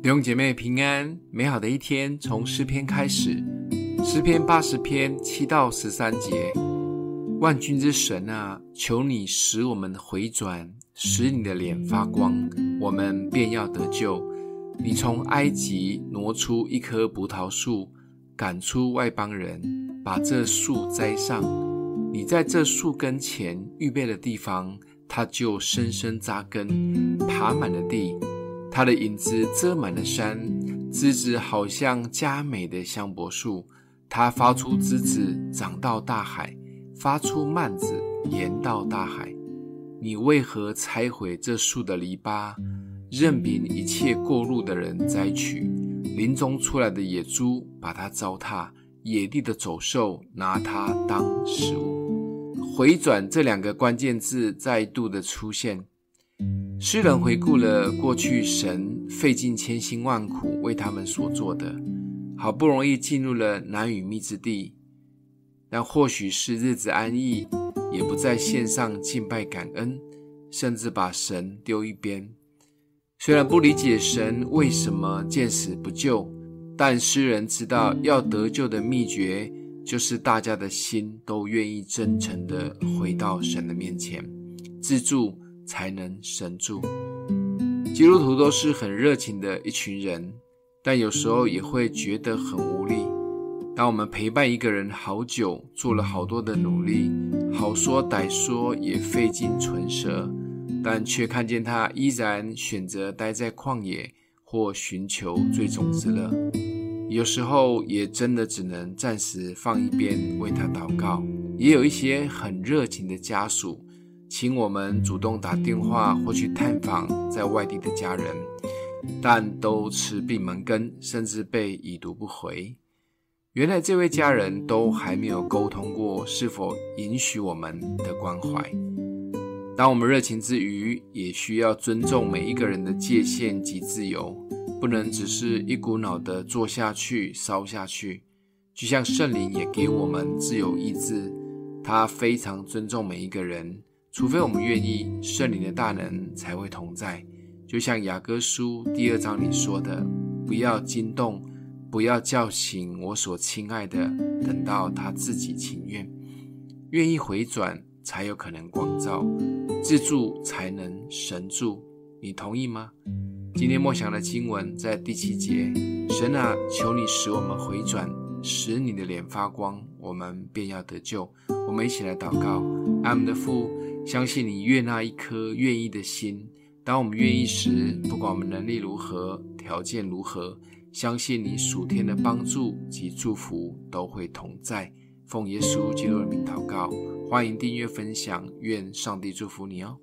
弟兄姐妹平安，美好的一天从诗篇开始。诗篇八十篇七到十三节：万军之神啊，求你使我们回转，使你的脸发光，我们便要得救。你从埃及挪出一棵葡萄树，赶出外邦人，把这树栽上。你在这树根前预备的地方，它就深深扎根，爬满了地。它的影子遮满了山，枝子好像佳美的香柏树。它发出枝子，长到大海；发出蔓子，延到大海。你为何拆毁这树的篱笆，任凭一切过路的人摘取？林中出来的野猪把它糟蹋，野地的走兽拿它当食物。回转这两个关键字再度的出现。诗人回顾了过去神费尽千辛万苦为他们所做的，好不容易进入了难与密之地，但或许是日子安逸，也不再献上敬拜感恩，甚至把神丢一边。虽然不理解神为什么见死不救，但诗人知道要得救的秘诀，就是大家的心都愿意真诚地回到神的面前，自助。才能神助。基督徒都是很热情的一群人，但有时候也会觉得很无力。当我们陪伴一个人好久，做了好多的努力，好说歹说也费尽唇舌，但却看见他依然选择待在旷野或寻求最终之乐，有时候也真的只能暂时放一边为他祷告。也有一些很热情的家属。请我们主动打电话或去探访在外地的家人，但都吃闭门羹，甚至被已读不回。原来这位家人都还没有沟通过是否允许我们的关怀。当我们热情之余，也需要尊重每一个人的界限及自由，不能只是一股脑的做下去、烧下去。就像圣灵也给我们自由意志，他非常尊重每一个人。除非我们愿意，圣灵的大能才会同在。就像雅各书第二章里说的：“不要惊动，不要叫醒我所亲爱的，等到他自己情愿，愿意回转，才有可能光照；自助才能神助。你同意吗？”今天默想的经文在第七节：“神啊，求你使我们回转，使你的脸发光，我们便要得救。”我们一起来祷告：阿们的父。相信你愿那一颗愿意的心。当我们愿意时，不管我们能力如何、条件如何，相信你属天的帮助及祝福都会同在。奉耶稣基督的名祷告，欢迎订阅分享，愿上帝祝福你哦。